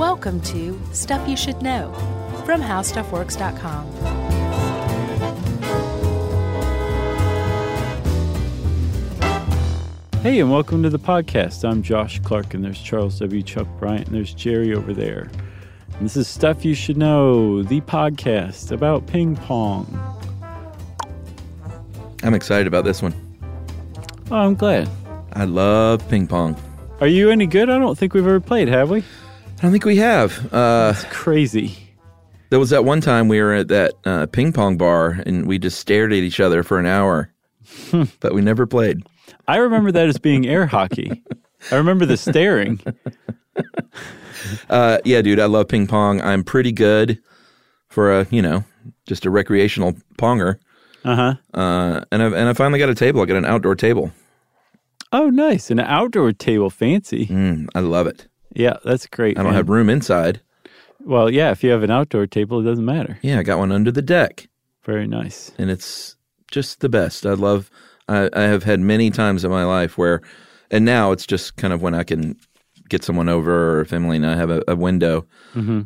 Welcome to Stuff You Should Know from HowStuffWorks.com. Hey, and welcome to the podcast. I'm Josh Clark, and there's Charles W. Chuck Bryant, and there's Jerry over there. And this is Stuff You Should Know, the podcast about ping pong. I'm excited about this one. Oh, I'm glad. I love ping pong. Are you any good? I don't think we've ever played, have we? I don't think we have. Uh, It's crazy. there was that one time we were at that uh, ping pong bar and we just stared at each other for an hour, but we never played. I remember that as being air hockey. I remember the staring. Uh, yeah, dude, I love ping pong. I'm pretty good for a you know just a recreational ponger. Uh huh. Uh, and I and I finally got a table. I got an outdoor table. Oh, nice. An outdoor table, fancy. Mm, I love it. Yeah, that's great. I don't man. have room inside. Well, yeah, if you have an outdoor table, it doesn't matter. Yeah, I got one under the deck. Very nice. and it's just the best. I love. I, I have had many times in my life where, and now it's just kind of when I can get someone over or if Emily and I have a, a window.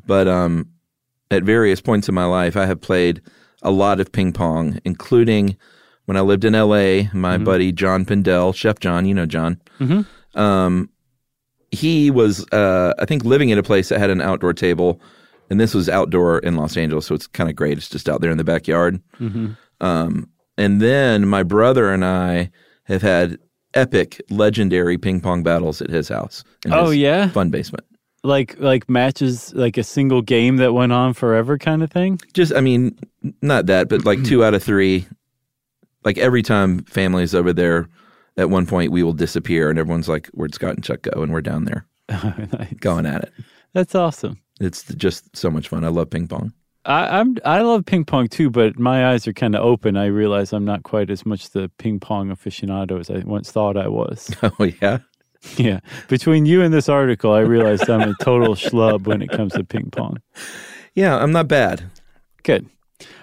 But um, at various points in my life, I have played a lot of ping pong, including when I lived in L.A. My buddy John Pindell, Chef John, you know John. Um, he was, uh, I think, living in a place that had an outdoor table, and this was outdoor in Los Angeles, so it's kind of great. It's just out there in the backyard. Um, and then my brother and I have had epic, legendary ping pong battles at his house. in Oh, his yeah? fun basement. Like like matches, like a single game that went on forever, kind of thing. Just, I mean, not that, but like two out of three. Like every time family's over there, at one point we will disappear, and everyone's like, "Where'd Scott and Chuck go?" And we're down there Nice. going at it. That's awesome. It's just so much fun. I love ping pong. I, I'm I love ping pong too, but my eyes are kind of open. I realize I'm not quite as much the ping pong aficionado as I once thought I was. Oh yeah, yeah, between you and this article, I realized I'm a total schlub when it comes to ping pong. yeah. I'm not bad. Good.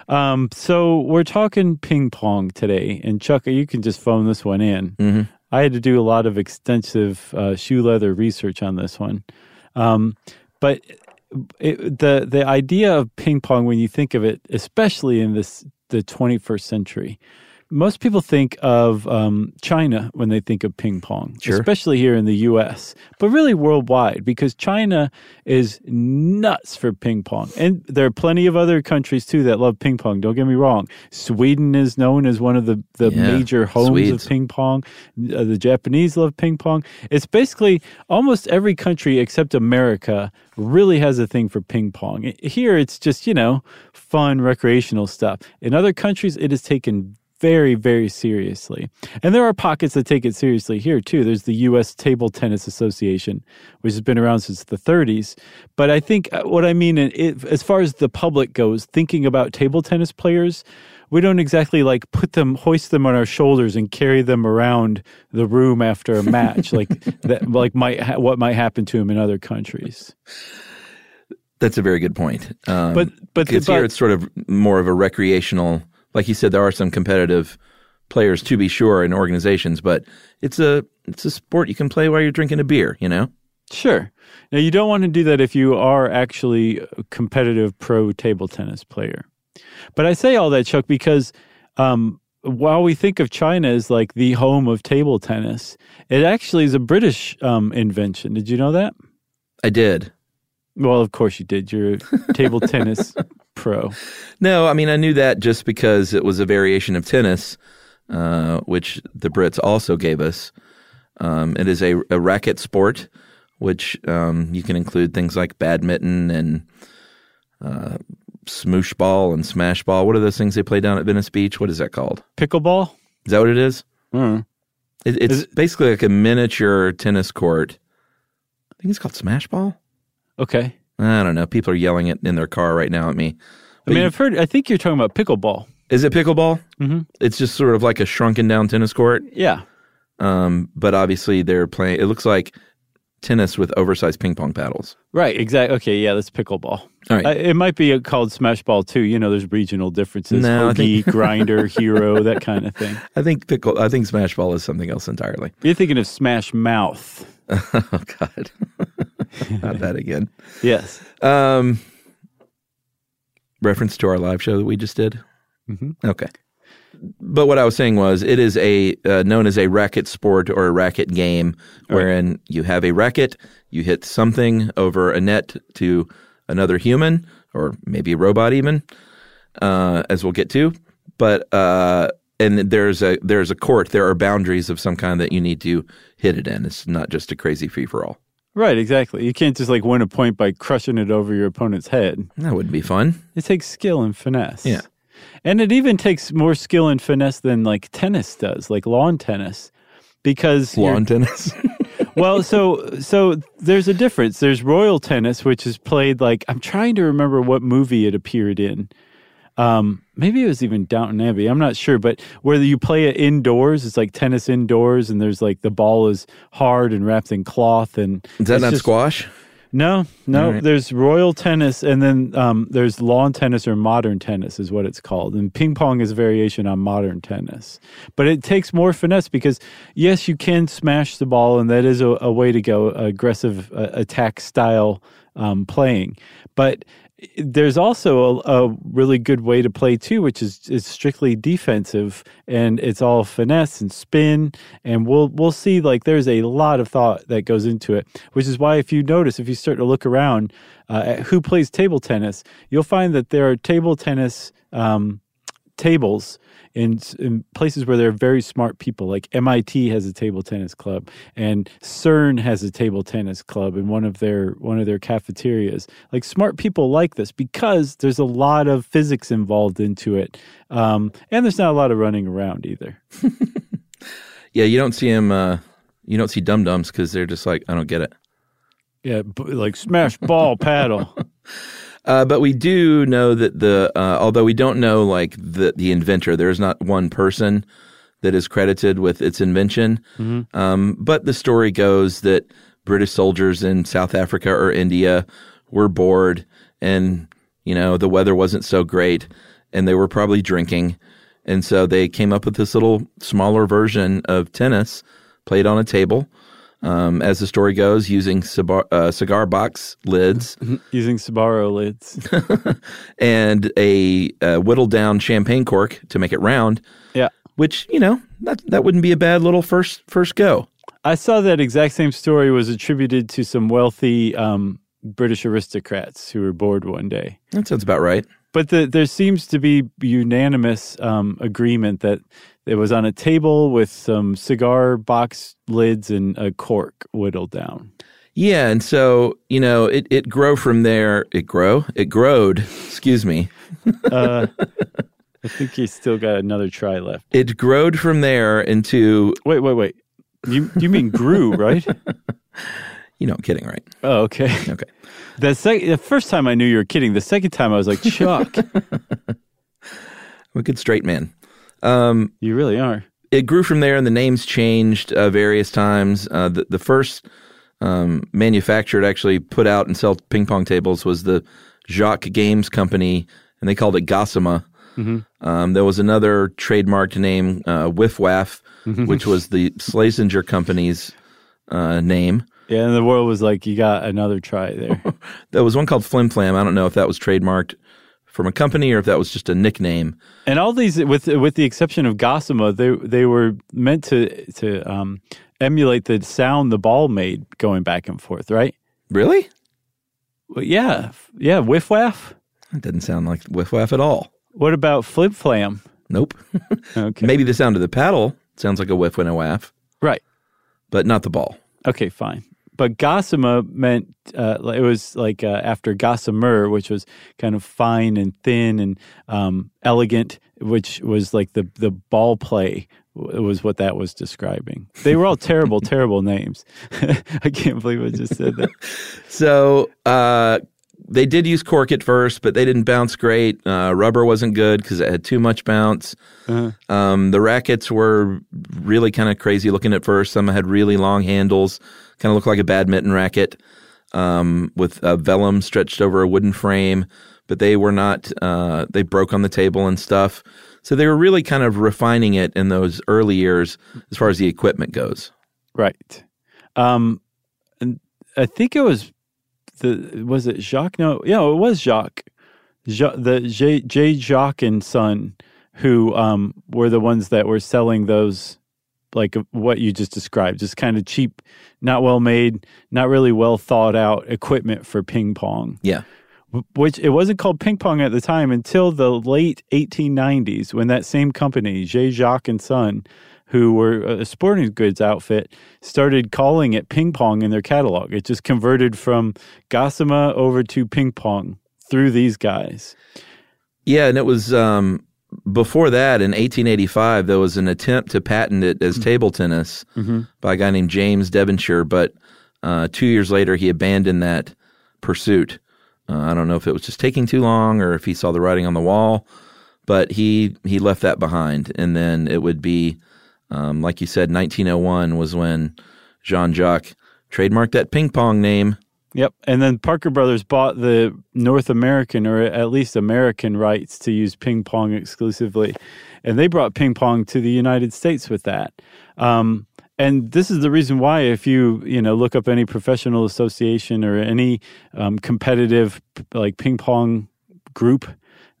Um, so we're talking ping pong today, and Chuck, you can just phone this one in. Mm-hmm. I had to do a lot of extensive uh, shoe leather research on this one, um, but it, the the idea of ping pong, when you think of it, especially in this the 21st century, most people think of um, China when they think of ping pong, Sure. especially here in the U.S., but really worldwide because China is nuts for ping pong, and there are plenty of other countries too that love ping pong. Don't get me wrong. Sweden is known as one of the the Yeah, major homes Swedes. of ping pong. Uh, the Japanese love ping pong. It's basically almost every country except America really has a thing for ping pong. Here, it's just you know fun recreational stuff. In other countries, it is taken very, very seriously. And there are pockets that take it seriously here too. There's the U.S. Table Tennis Association, which has been around since the 30s. But I think uh, what I mean, it, as far as the public goes, thinking about table tennis players, we don't exactly like put them, hoist them on our shoulders and carry them around the room after a match, like that, like might ha- what might happen to them in other countries. That's a very good point. Um, But- but because here but- it's sort of more of a recreational. Like you said, there are some competitive players to be sure in organizations, but it's a it's a sport you can play while you're drinking a beer. You know, Sure. Now, you don't want to do that if you are actually a competitive pro table tennis player. But I say all that, Chuck, because um, while we think of China as like the home of table tennis, it actually is a British um, invention. Did you know that? I did. Well, of course you did. You're a table tennis pro. No, I mean I knew that just because it was a variation of tennis, uh, which the Brits also gave us. Um, it is a, a racket sport, which um, you can include things like badminton and uh, smoosh ball and smash ball. What are those things they play down at Venice Beach? What is that called? Pickleball? Is that what it is? Mm. It, it's Is it- basically like a miniature tennis court. I think it's called smash ball. Okay. I don't know. People are yelling it in their car right now at me. I mean, you- I've heard, I think you're talking about pickleball. is it pickleball? Mm-hmm. It's just sort of like a shrunken down tennis court. Yeah. Um, but obviously they're playing. It looks like tennis with oversized ping pong paddles. Right. Exactly. Okay. Yeah. That's pickleball. All right. Uh, it might be called smash ball too. You know, there's regional differences. No, Hoagie, grinder, hero, that kind of thing. I think pickle. I think smash ball is something else entirely. You're thinking of smash mouth. oh God, not that again. Yes. Um, reference to our live show that we just did. Mhm. Okay. But what I was saying was, it is a uh, known as a racket sport or a racket game, wherein you have a racket, you hit something over a net to another human or maybe a robot, even, uh, as we'll get to. But uh, and there's a there's a court. There are boundaries of some kind that you need to hit it in. It's not just a crazy free for all. Right. Exactly. You can't just like win a point by crushing it over your opponent's head. That wouldn't be fun. It takes skill and finesse. Yeah. And it even takes more skill and finesse than like tennis does, like lawn tennis. Because Lawn tennis. well, so so there's a difference. There's royal tennis, which is played like I'm trying to remember what movie it appeared in. Um, maybe it was even Downton Abbey. I'm not sure, but whether you play it indoors, it's like tennis indoors, and there's like the ball is hard and wrapped in cloth, and Is that not just- squash? No, no. Right. There's royal tennis, and then um, there's lawn tennis or modern tennis, is what it's called. And ping pong is a variation on modern tennis, but it takes more finesse because yes, you can smash the ball, and that is a, a way to go, aggressive uh, attack style um, playing. But there's also a, a really good way to play too, which is is strictly defensive, and it's all finesse and spin. And we'll we'll see like there's a lot of thought that goes into it, which is why if you notice, if you start to look around uh, at who plays table tennis, you'll find that there are table tennis um, tables in, in places where there are very smart people. Like MIT has a table tennis club, and CERN has a table tennis club in one of their one of their cafeterias. Like smart people like this because there's a lot of physics involved into it, um, and there's not a lot of running around either. Yeah, you don't see him. Uh, you don't see dum dums because they're just like, I don't get it. Yeah, b- like smash ball paddle. Uh, but we do know that the, uh, although we don't know like the the inventor, there is not one person that is credited with its invention. Um, but the story goes that British soldiers in South Africa or India were bored, and you know the weather wasn't so great, and they were probably drinking, and so they came up with this little smaller version of tennis played on a table. Um, as the story goes, using cigar, uh, cigar box lids using Sbarro lids. and a, uh whittled down champagne cork to make it round, yeah. which you know that that wouldn't be a bad little first first go. I saw that exact same story was attributed to some wealthy um, British aristocrats who were bored one day. That sounds about right. But the, there seems to be unanimous um, agreement that it was on a table with some cigar box lids and a cork whittled down. Yeah, and so you know it it grow from there. It grow it growed. Excuse me. Uh, I think he's still got another try left. It growed from there into Wait, wait, wait. You you mean grew, right? you know I'm kidding right? Oh, okay. Okay. The sec- the first time I knew you were kidding. The second time I was like, Chuck, I'm a good straight man. Um, you really are. it grew from there, and the names changed uh, various times. Uh, the, the first um, manufacturer to actually put out and sell ping pong tables was the Jaques Games Company, and they called it Gossamer. Um, there was another trademarked name, uh, Whiff Waff, which was the Slazenger Company's uh, name. Yeah, and the world was like, you got another try there. There was one called Flim Flam. I don't know if that was trademarked from a company or if that was just a nickname. And all these, with with the exception of Gossamer, they they were meant to to um, emulate the sound the ball made going back and forth, right? Really? Well, yeah, yeah. Whiff waff. It doesn't sound like whiff waff at all. What about flip flam? Nope. Okay, Maybe the sound of the paddle sounds like a whiff and a waff, right. but not the ball. Okay, fine. But gossamer meant uh, it was like uh, after gossamer, which was kind of fine and thin and um, elegant, which was like the the ball play was what that was describing. They were all terrible, terrible names. I can't believe I just said that. So uh, they did use cork at first, but they didn't bounce great. Uh, rubber wasn't good because it had too much bounce. Um, the rackets were really kind of crazy looking at first. Some had really long handles, kind of looked like a badminton racket um, with a vellum stretched over a wooden frame. But they were not. Uh, they broke on the table and stuff. So they were really kind of refining it in those early years as far as the equipment goes. Right. Um, and I think it was the was it Jaques? No, yeah, it was Jaques. Ja- the J. J. Jaques and Son, who um, were the ones that were selling those, like what you just described, just kind of cheap, not well made, not really well thought out equipment for ping pong Yeah. which it wasn't called ping pong at the time until the late 1890s when that same company, J. Jaques and Son, who were a sporting goods outfit, started calling it ping pong in their catalog. It just converted from Gossamer over to ping pong through these guys. Yeah, and it was um, before that in 1885 there was an attempt to patent it as table tennis by a guy named James Devonshire, but uh, two years later he abandoned that pursuit. Uh, I don't know if it was just taking too long or if he saw the writing on the wall, but he he left that behind, and then it would be um, like you said, 1901 was when Jean Jacques trademarked that ping pong name. Yep. And then Parker Brothers bought the North American or at least American rights to use ping pong exclusively. And they brought ping pong to the United States with that. Um, and this is the reason why, if you you know look up any professional association or any um, competitive like ping pong group,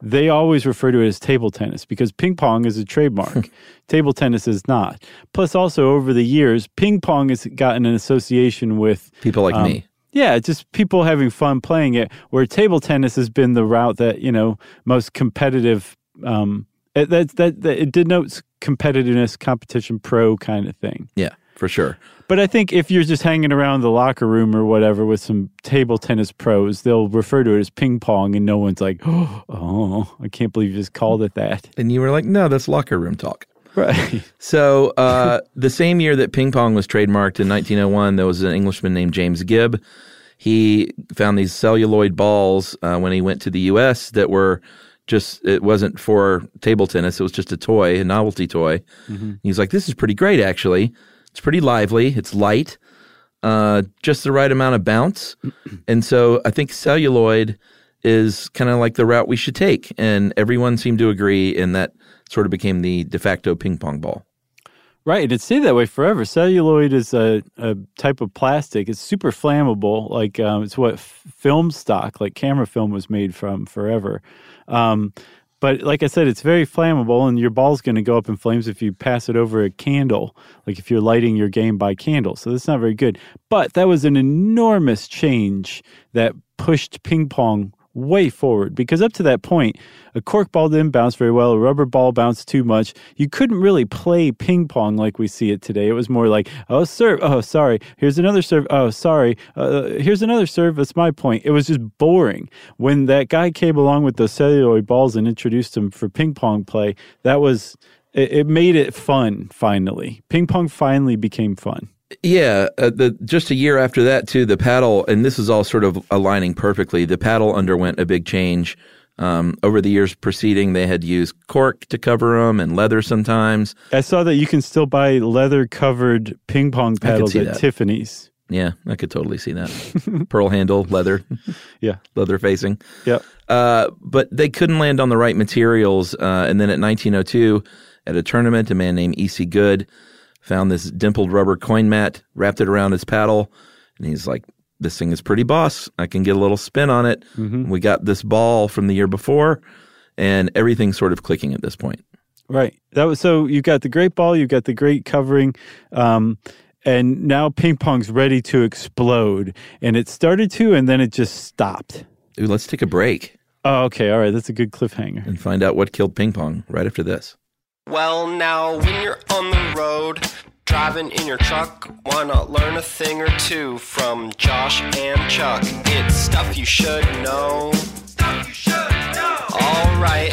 they always refer to it as table tennis because ping pong is a trademark. table tennis is not. Plus, also over the years, ping pong has gotten an association with People like um, me. Yeah, just people having fun playing it. Where table tennis has been the route that you know most competitive. Um, it, that, that that it denotes competitiveness, competition, pro kind of thing. Yeah, for sure. But I think if you're just hanging around the locker room or whatever with some table tennis pros, they'll refer to it as ping pong, and no one's like, "Oh, I can't believe you just called it that." And you were like, no, that's locker room talk. Right. So, uh, the same year that ping pong was trademarked in 1901, there was an Englishman named James Gibb. He found these celluloid balls uh, when he went to the U.S. that were just, it wasn't for table tennis, it was just a toy, a novelty toy. He's like, this is pretty great, actually. It's pretty lively, it's light, uh, just the right amount of bounce. and so, I think celluloid is kind of like the route we should take. And everyone seemed to agree, in that sort of became the de facto ping pong ball. Right, and it stayed that way forever. Celluloid is a, a type of plastic. It's super flammable. Like um, it's what f- film stock, like camera film, was made from forever. Um, but like I said, it's very flammable, and your ball's going to go up in flames if you pass it over a candle. Like if you're lighting your game by candle, so that's not very good. But that was an enormous change that pushed ping pong way forward because up to that point, a cork ball didn't bounce very well, a rubber ball bounced too much. You couldn't really play ping pong like we see it today. It was more like, oh, serve, oh, sorry, here's another serve, oh, sorry, uh, here's another serve, that's my point. It was just boring. When that guy came along with the celluloid balls and introduced them for ping pong play, that was. It, it made it fun finally. Ping pong finally became fun. Yeah, uh, the just a year after that too, the paddle, and this is all sort of aligning perfectly. The paddle underwent a big change. Um, over the years preceding, they had used cork to cover them and leather sometimes. I saw that you can still buy leather covered ping pong paddles at that. Tiffany's. Yeah, I could totally see that. Pearl handle, leather, Yeah. leather facing. Yep. Uh, but they couldn't land on the right materials. Uh, and then at 1902, at a tournament, a man named E.C. Goode found this dimpled rubber coin mat, wrapped it around his paddle, and he's like, "This thing is pretty boss. I can get a little spin on it." We got this ball from the year before, and everything's sort of clicking at this point. Right. That was so you got the great ball, you got the great covering, um, and now ping pong's ready to explode. And it started to, and then it just stopped. Ooh, let's take a break Oh, okay. All right. That's a good cliffhanger. and find out what killed ping pong right after this. Well, now, when you're on the road, driving in your truck, why not learn a thing or two from Josh and Chuck? It's stuff you should know. Stuff you should know. All right.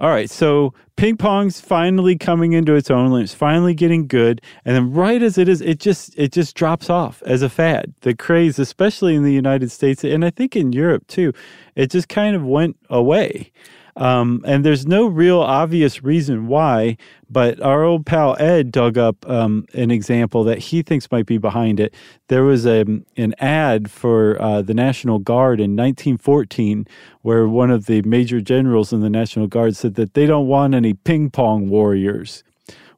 All right, so ping pong's finally coming into its own. It's finally getting good, and then right as it is, it just it just drops off as a fad. The craze, especially in the United States, and I think in Europe too, it just kind of went away. Um, and there's no real obvious reason why, but our old pal Ed dug up um, an example that he thinks might be behind it. There was a, an ad for uh, the National Guard in 1914 where one of the major generals in the National Guard said that they don't want any ping pong warriors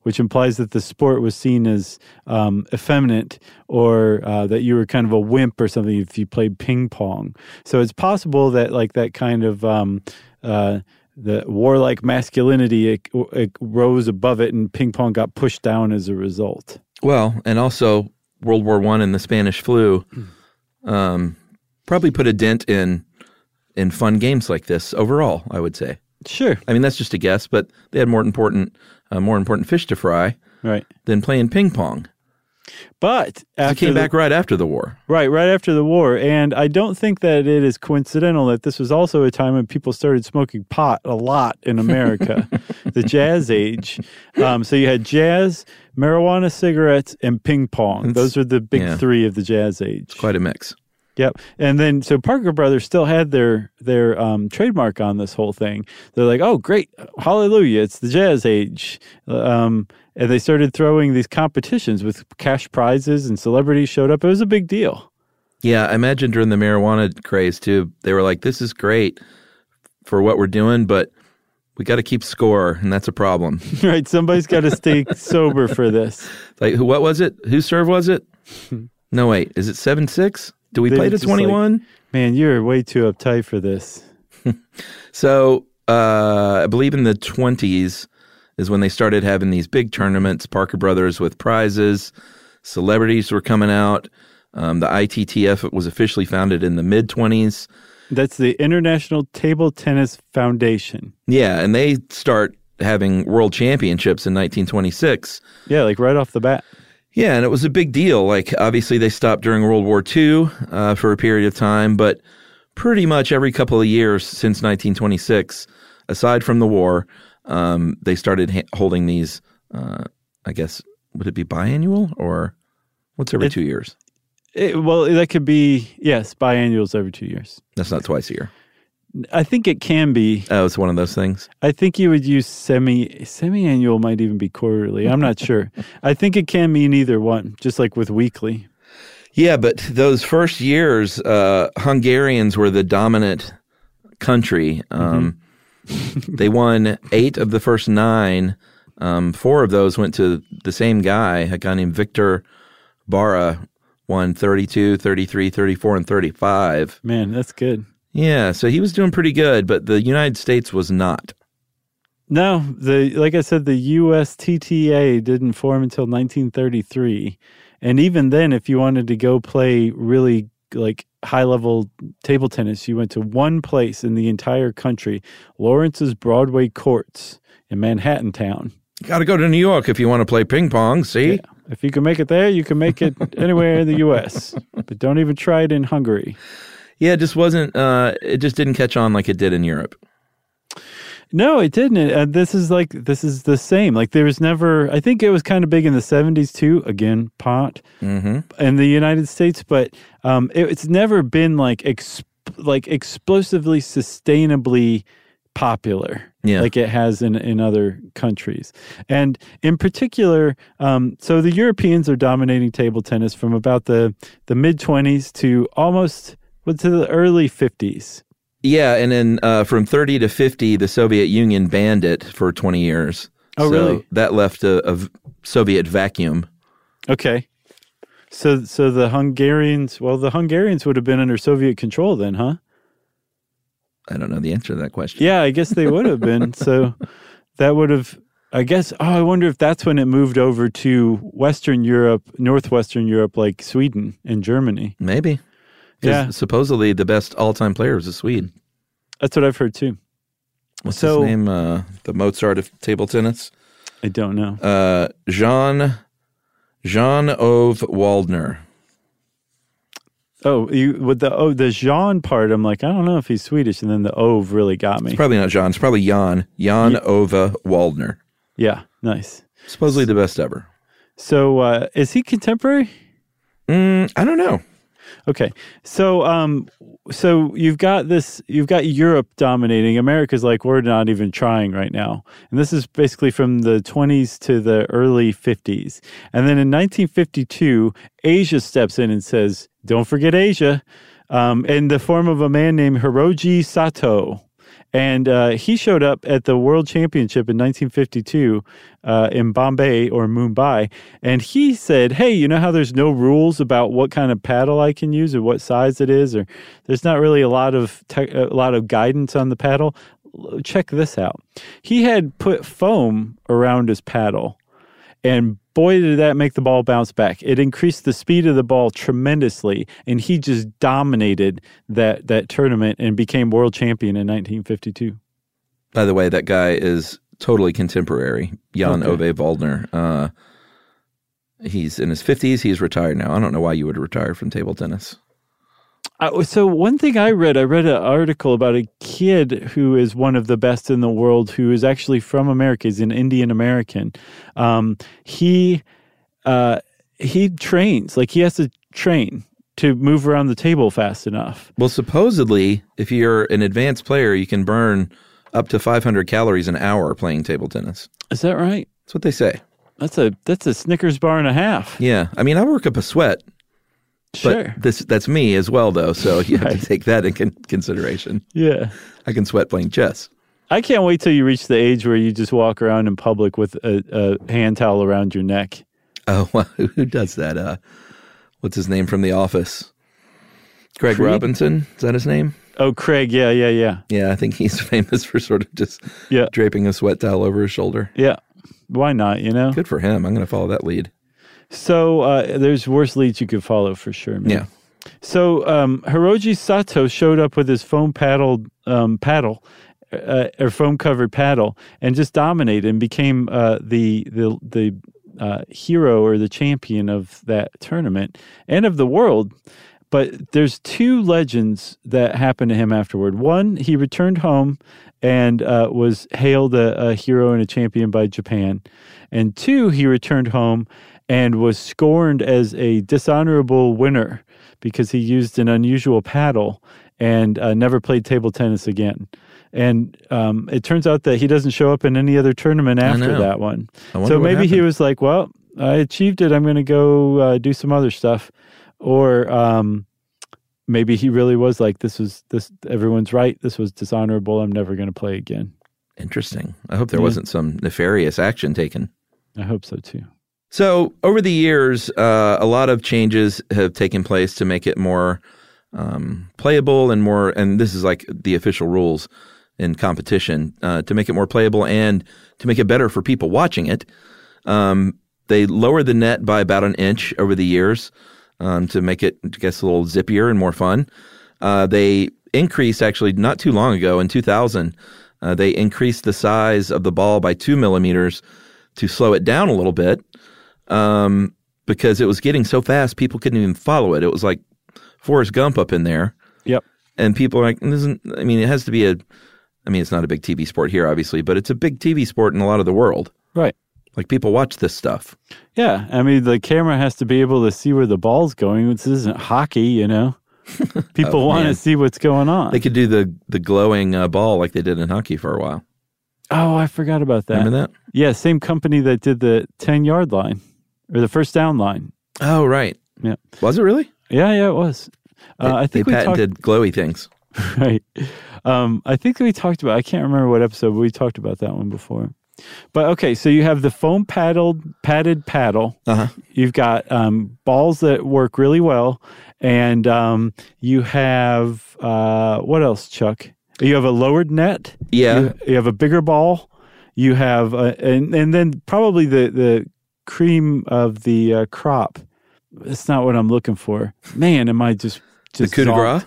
which implies that the sport was seen as um, effeminate or uh, that you were kind of a wimp or something if you played ping pong. So it's possible that like that kind of um, uh, the warlike masculinity it, it rose above it, and ping pong got pushed down as a result. Well, and also World War One and the Spanish flu um, probably put a dent in in fun games like this overall. I would say. Sure, I mean that's just a guess, but they had more important uh, more important fish to fry right. than playing ping pong. But after came the- back right after the war. Right, right after the war. And I don't think that it is coincidental that this was also a time when people started smoking pot a lot in America, the jazz age. Um, so you had jazz, marijuana, cigarettes, and ping pong. Those are the big yeah. three of the jazz age. Quite a mix. Yep. And then so Parker Brothers still had their their um, trademark on this whole thing. They're like, "Oh, great. Hallelujah. It's the jazz age." Um, and they started throwing these competitions with cash prizes and celebrities showed up. It was a big deal. Yeah, I imagine during the marijuana craze too, they were like, "This is great for what we're doing, but we got to keep score, and that's a problem." right? Somebody's got to stay sober for this. like, who? What was it? Whose serve was it? no, wait. Is it seven six? Do we They play to like- twenty one? Man, you're way too uptight for this. So uh, I believe in the twenties is when they started having these big tournaments. Parker Brothers with prizes, celebrities were coming out. Um, the ITTF was officially founded in the mid twenties. That's the International Table Tennis Foundation. Yeah, and they start having world championships in 1926. Yeah, like right off the bat. Yeah, and it was a big deal. Like, obviously, they stopped during World War II uh, for a period of time, but pretty much every couple of years since 1926, aside from the war, um, they started ha- holding these. Uh, I guess would it be biannual or what's every It- two years? It, well, that could be yes, biannuals every two years. That's not twice a year. I think it can be. Oh, it's one of those things. I think you would use semi semi-annual might even be quarterly. I'm not sure. I think it can mean either one, just like with weekly. Yeah, but those first years, uh, Hungarians were the dominant country. Um, they won eight of the first nine. Um, four of those went to the same guy, a guy named Victor Barna, won 32, 33, 34, and 35. Man, that's good. Yeah, so he was doing pretty good, but the United States was not. No, the like I said, the USTTA didn't form until 1933, and even then, if you wanted to go play really like high level table tennis, you went to one place in the entire country, Lawrence's Broadway Courts in Manhattan Town. You got to go to New York if you want to play ping pong. See, If you can make it there, you can make it anywhere in the U.S. But don't even try it in Hungary. yeah, it just wasn't. Uh, it just didn't catch on like it did in Europe. No, it didn't. Uh, this is like this is the same. Like there was never. I think it was kind of big in the '70s too. Again, pot Mm-hmm. in the United States, but um, it, it's never been like exp- like explosively, sustainably popular. Yeah. like it has in in other countries, and in particular, um, so the Europeans are dominating table tennis from about the the mid 20s to almost well, to the early 50s. Yeah, and then uh, from 30 to 50, the Soviet Union banned it for 20 years. Oh, So really? That left a Soviet vacuum. Okay. So so the Hungarians, well the Hungarians would have been under Soviet control then, huh? I don't know the answer to that question. Yeah, I guess they would have been. so that would have I guess oh, I wonder if that's when it moved over to Western Europe, Northwestern Europe like Sweden and Germany. Maybe. Yeah. Supposedly the best all-time player was a Swede. That's what I've heard too. What's So- his name? Uh, the Mozart of table tennis. I don't know. Uh, Jean Jean Ove Waldner. Oh, you with the oh the Jean part, I'm like, I don't know if he's Swedish, and then the Ove really got me. It's probably not Jean. It's probably Jan. Jan Ove Waldner. Yeah, nice. Supposedly the best ever. So uh, is he contemporary? Mm, I don't know. Okay. So um so you've got this you've got Europe dominating. America's like we're not even trying right now. And this is basically from the 20s to the early 50s. And then in 1952, Asia steps in and says, "Don't forget Asia." Um, in the form of a man named Hiroji Sato. And uh, he showed up at the World Championship in 1952 uh, in Bombay or Mumbai. And he said, Hey, you know how there's no rules about what kind of paddle I can use or what size it is? Or there's not really a lot of, te- a lot of guidance on the paddle? Check this out. He had put foam around his paddle. And boy, did that make the ball bounce back. It increased the speed of the ball tremendously. And he just dominated that, that tournament and became world champion in 1952. By the way, that guy is totally contemporary. Jan Okay. Ove Waldner. Uh, he's in his 50s. He's retired now. I don't know why you would retire from table tennis. Uh, so one thing I read, I read an article about a kid who is one of the best in the world, who is actually from America. He's an Indian American. Um, he uh, he trains like he has to train to move around the table fast enough. Well, supposedly, if you're an advanced player, you can burn up to 500 calories an hour playing table tennis. Is that right? That's what they say. That's a that's a Snickers bar and a half. Yeah. I mean, I work up a sweat, Sure. but this that's me as well, though. So you have Right. to take that in con- consideration. yeah. I can sweat playing chess. I can't wait till you reach the age where you just walk around in public with a, a hand towel around your neck. Oh, wow. who does that? Uh, what's his name from The Office? Craig Creed? Robinson. Is that his name? Oh, Craig. Yeah, yeah, yeah, Yeah, I think he's famous for sort of just yeah, draping a sweat towel over his shoulder. yeah. Why not? You know. Good for him. I'm going to follow that lead. So uh, there's worse leads you could follow for sure. Man. Yeah. So um, Hiroji Sato showed up with his foam paddle um, paddle. Uh, or foam covered paddle, and just dominated and became uh, the the the uh, hero or the champion of that tournament and of the world. But there's two legends that happened to him afterward. One, he returned home and uh, was hailed a, a hero and a champion by Japan. And two, he returned home and was scorned as a dishonorable winner because he used an unusual paddle and uh, never played table tennis again. And um, it turns out that he doesn't show up in any other tournament after that one. So maybe he was like, "Well, I achieved it. I'm going to go uh, do some other stuff," or um, maybe he really was like, "This was this. Everyone's right. This was dishonorable. I'm never going to play again." Interesting. I hope there Yeah. wasn't some nefarious action taken. I hope so too. So, over the years, uh, a lot of changes have taken place to make it more um, playable and more, and this is like the official rules in competition uh, to make it more playable and to make it better for people watching it. Um, they lowered the net by about an inch over the years um, to make it, I guess, a little zippier and more fun. Uh, they increased actually not too long ago in 2000. Uh, they increased the size of the ball by two millimeters to slow it down a little bit um, because it was getting so fast people couldn't even follow it. It was like Forrest Gump up in there, Yep. and people are like, "This isn't." I mean, it has to be a. I mean, it's not a big TV sport here, obviously, but it's a big TV sport in a lot of the world. Right. Like people watch this stuff. Yeah. I mean, the camera has to be able to see where the ball's going. This isn't hockey, you know. People want to Oh, see what's going on. They could do the the glowing uh, ball like they did in hockey for a while. oh, I forgot about that. Remember that? Yeah, same company that did the ten yard line or the first down line. Oh, right. Yeah. Was it really? Yeah, yeah, it was. Uh, I think they we talked patented glowy things. right. Um, I think we talked about. I can't remember what episode, but we talked about that one before. But okay, so you have the foam paddled padded paddle. Uh-huh. You've got um, balls that work really well, and um, you have uh, what else, Chuck? You have a lowered net. Yeah. You, you have a bigger ball. You have a, and and then probably the the cream of the uh, crop. That's not what I'm looking for. Man, am I just just The coup de grace.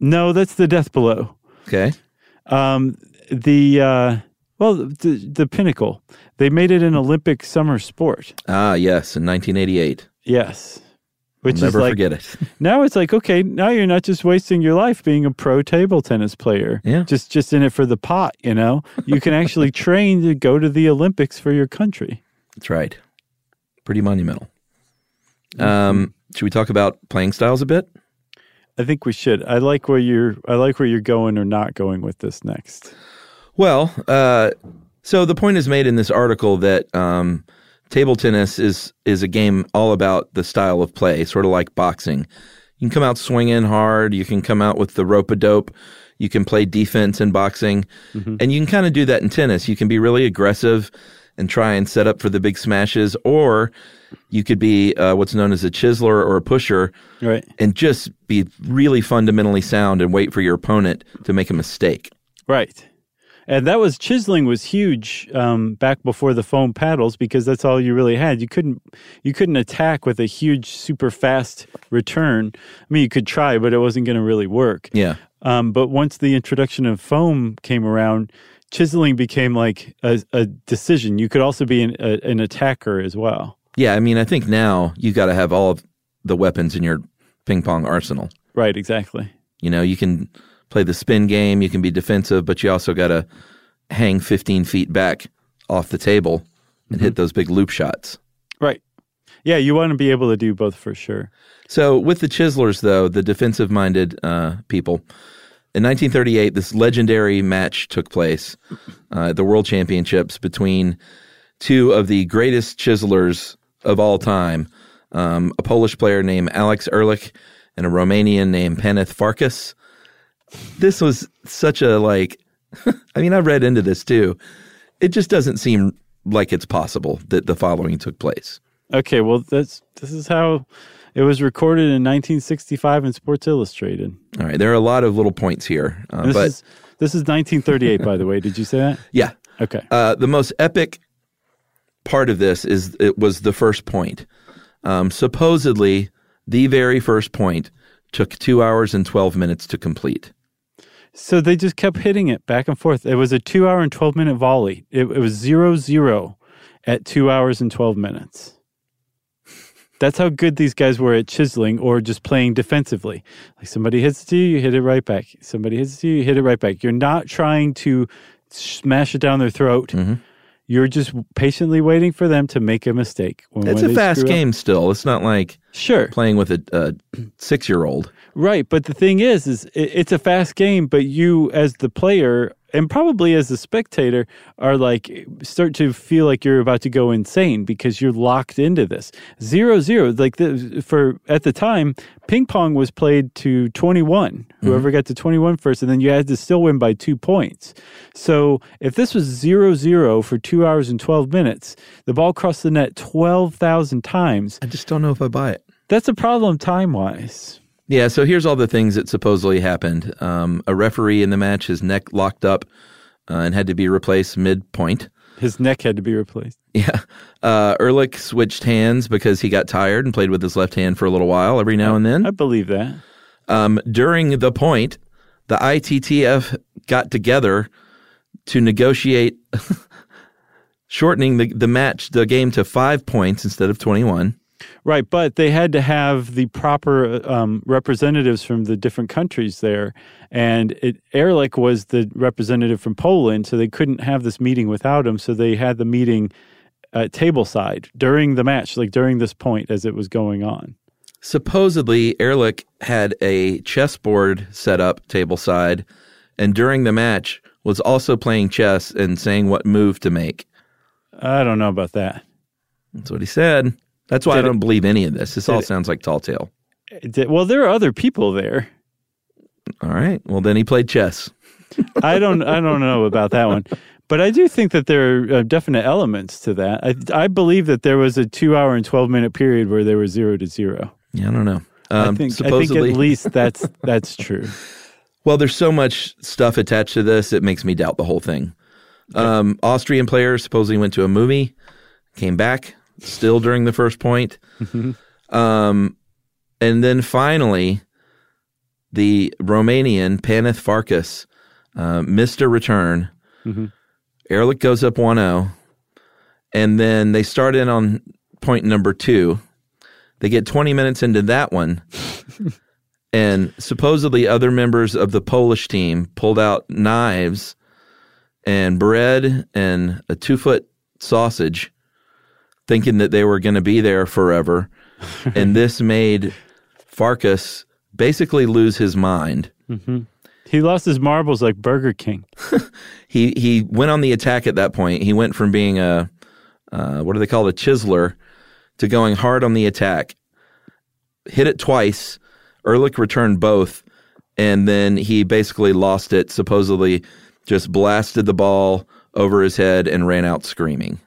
No, that's the death below. Okay. Um, the uh, well, the, the pinnacle. They made it an Olympic summer sport. Ah, yes, in 1988. Yes, which I'll never is like forget it. now it's like okay, now you're not just wasting your life being a pro table tennis player. Yeah. just just in it for the pot. You know, you can actually train to go to the Olympics for your country. That's right. Pretty monumental. Um, should we talk about playing styles a bit? I think we should. I like where you're. I like where you're going or not going with this next. Well, uh, so the point is made in this article that um, table tennis is is a game all about the style of play, sort of like boxing. You can come out swinging hard. You can come out with the rope a dope. You can play defense in boxing, and you can kind of do that in tennis. You can be really aggressive and try and set up for the big smashes, or you could be uh, what's known as a chiseler or a pusher, Right. and just be really fundamentally sound and wait for your opponent to make a mistake. Right. And that was chiseling was huge um, back before the foam paddles because that's all you really had. You couldn't you couldn't attack with a huge super fast return. I mean, you could try, but it wasn't going to really work. Yeah. Um, but once the introduction of foam came around, chiseling became like a, a decision. You could also be an, a, an attacker as well. Yeah, I mean, I think now you've got to have all of the weapons in your ping pong arsenal. Right. Exactly. You know, you can play the spin game, you can be defensive, but you also got to hang 15 feet back off the table and hit those big loop shots. Right. Yeah, you want to be able to do both for sure. So, with the chiselers, though, the defensive minded uh, people, in 1938, this legendary match took place uh, at the World Championships between two of the greatest chiselers of all time um, a Polish player named Alex Ehrlich and a Romanian named Paneth Farkas. This was such a, like, I mean, I read into this too. It just doesn't seem like it's possible that the following took place. Okay, well, that's this is how it was recorded in 1965 in Sports Illustrated. All right, there are a lot of little points here, uh, This but is this is 1938, by the way. Did you say that? yeah, Okay. Uh, the most epic part of this is it was the first point. Um, supposedly, the very first point took two hours and twelve minutes to complete. So they just kept hitting it back and forth. It was a two hour and 12 minute volley. It, it was zero zero at two hours and 12 minutes. That's how good these guys were at chiseling or just playing defensively. Like somebody hits it to you, you hit it right back. Somebody hits it to you, you hit it right back. You're not trying to smash it down their throat. Mm-hmm. You're just patiently waiting for them to make a mistake. When, It's when a fast up- game still. It's not like Sure. playing with a, a six year old. Right, but the thing is, is it, it's a fast game, but you as the player and probably as a spectator are like start to feel like you're about to go insane because you're locked into this zero zero. Like the, for at the time, ping pong was played to twenty one. Mm-hmm. Whoever got to 21 first, and then you had to still win by two points. So if this was zero zero for two hours and twelve minutes, the ball crossed the net twelve thousand times. I just don't know if I buy it. That's a problem time wise. Yeah, so here's all the things that supposedly happened. Um, a referee in the match, his neck locked up uh, and had to be replaced midpoint. His neck had to be replaced. Yeah. Uh, Ehrlich switched hands because he got tired and played with his left hand for a little while every now and then. I believe that. Um, during the point, the ITTF got together to negotiate shortening the, the match, the game to five points instead of 21. Right, but they had to have the proper um, representatives from the different countries there, and it, Ehrlich was the representative from Poland, so they couldn't have this meeting without him. So they had the meeting at tableside during the match, like during this point as it was going on. Supposedly, Ehrlich had a chessboard set up tableside, and during the match was also playing chess and saying what move to make. I don't know about that. That's what he said. That's why I Did it- don't believe any of this. This all it- sounds like tall tale. It did- Well, there are other people there. All right. Well, then he played chess. I don't. I don't know about that one, but I do think that there are uh, definite elements to that. I, I believe that there was a two-hour and twelve-minute period where they were zero to zero. Yeah, I don't know. I Um, think. I think at least that's that's true. Well, there's so much stuff attached to this, it makes me doubt the whole thing. Um, Austrian players supposedly went to a movie, came back still during the first point. um, and then finally, the Romanian Paneth Farkas uh, missed a return. Ehrlich goes up 1 0. And then they start in on point number two. They get 20 minutes into that one. and supposedly other members of the Polish team pulled out knives and bread and a two foot sausage, thinking that they were going to be there forever. and this made Farkas basically lose his mind. He lost his marbles like Burger King. He he went on the attack at that point. He went from being a uh, what do they call it, a chiseler to going hard on the attack. Hit it twice. Ehrlich returned both, and then he basically lost it. Supposedly, just blasted the ball over his head and ran out screaming.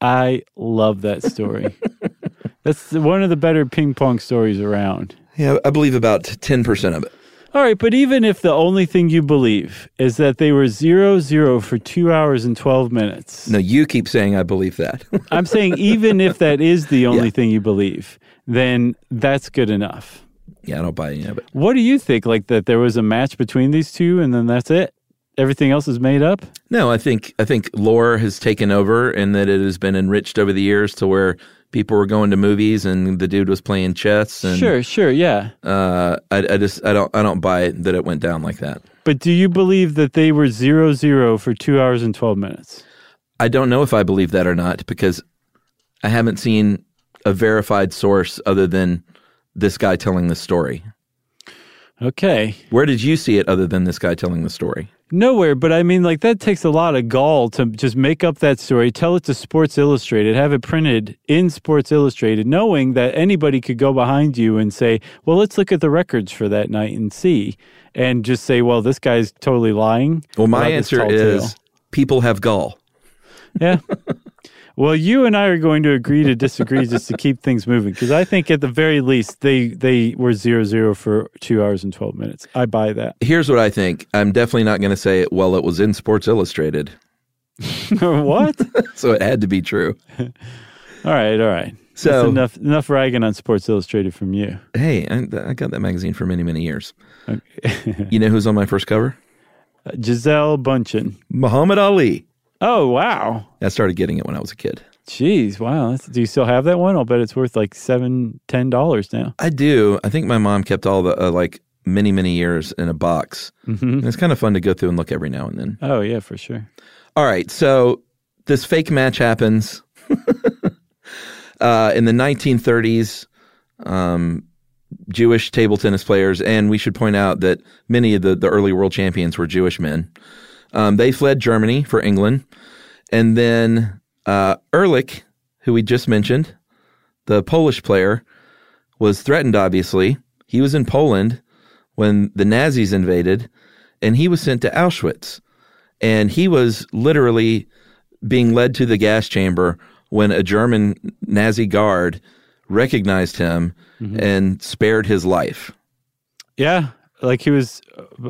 I love that story. That's one of the better ping pong stories around. Yeah, I believe about ten percent of it. All right, but even if the only thing you believe is that they were zero zero for two hours and 12 minutes, No, you keep saying I believe that. I'm saying even if that is the only Yeah. thing you believe, then that's good enough. yeah, I don't buy any of it. What do you think? Like that there was a match between these two and then that's it? Everything else is made up? No, I think I think lore has taken over, and that it has been enriched over the years to where people were going to movies and the dude was playing chess. And, Sure, sure, yeah. Uh, I, I just I don't I don't buy it that it went down like that. But do you believe that they were zero zero for two hours and 12 minutes? I don't know if I believe that or not because I haven't seen a verified source other than this guy telling the story. Okay. Where did you see it other than this guy telling the story? Nowhere, but I mean, like, that takes a lot of gall to just make up that story, tell it to Sports Illustrated, have it printed in Sports Illustrated, knowing that anybody could go behind you and say, well, let's look at the records for that night and see, and just say, well, this guy's totally lying. Well, my answer is tale. people have gall. Yeah. well, you and I are going to agree to disagree just to keep things moving because I think at the very least they they were zero zero for two hours and twelve minutes. I buy that. Here's what I think. I'm definitely not going to say it. Well, it was in Sports Illustrated, what? so it had to be true. all right, all right. So- That's enough enough ragging on Sports Illustrated from you. Hey, I, I got that magazine for many, many years. you know who's on my first cover? Uh, Gisele Bündchen. Muhammad Ali. Oh wow. I started getting it when I was a kid. Jeez, wow. That's, do you still have that one? I'll bet it's worth like seven, ten dollars now. I do. I think my mom kept all the uh, like many, many years in a box. Mm-hmm. It's kind of fun to go through and look every now and then. Oh yeah, for sure. All right, so this fake match happens uh, in the 1930s. Um, Jewish table tennis players, and we should point out that many of the, the early world champions were Jewish men. Um, they fled Germany for England, and then uh, Ehrlich, who we just mentioned, the Polish player, was threatened. Obviously, he was in Poland when the Nazis invaded, and he was sent to Auschwitz, and he was literally being led to the gas chamber when a German Nazi guard recognized him and spared his life. Yeah, like he was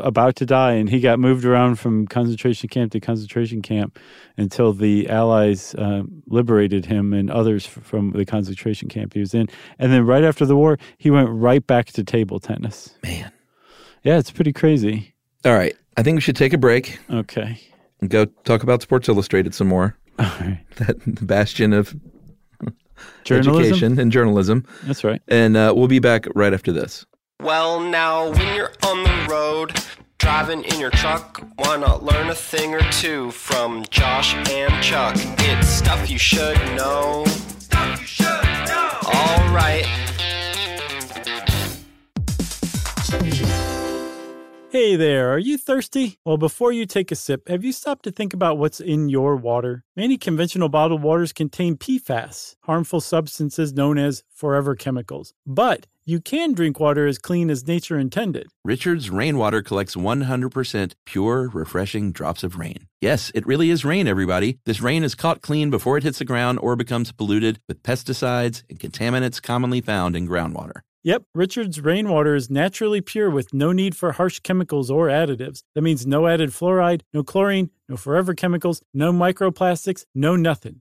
about to die, and he got moved around from concentration camp to concentration camp until the Allies uh, liberated him and others from the concentration camp he was in. And then right after the war, he went right back to table tennis. Man. Yeah, it's pretty crazy. All right, I think we should take a break Okay. and go talk about Sports Illustrated some more. All right. That bastion of Journalism? education and journalism. That's right. And uh, we'll be back right after this. Well, now when you're on the road, driving in your truck, why not learn a thing or two from Josh and Chuck. It's stuff you should know. Stuff you should know. All right. Hey there, are you thirsty? Well, before you take a sip, have you stopped to think about what's in your water? Many conventional bottled waters contain PFAS, harmful substances known as forever chemicals. But you can drink water as clean as nature intended. Richard's rainwater collects 100% pure, refreshing drops of rain. Yes, it really is rain, everybody. This rain is caught clean before it hits the ground or becomes polluted with pesticides and contaminants commonly found in groundwater. Yep, Richard's rainwater is naturally pure with no need for harsh chemicals or additives. That means no added fluoride, no chlorine, no forever chemicals, no microplastics, no nothing.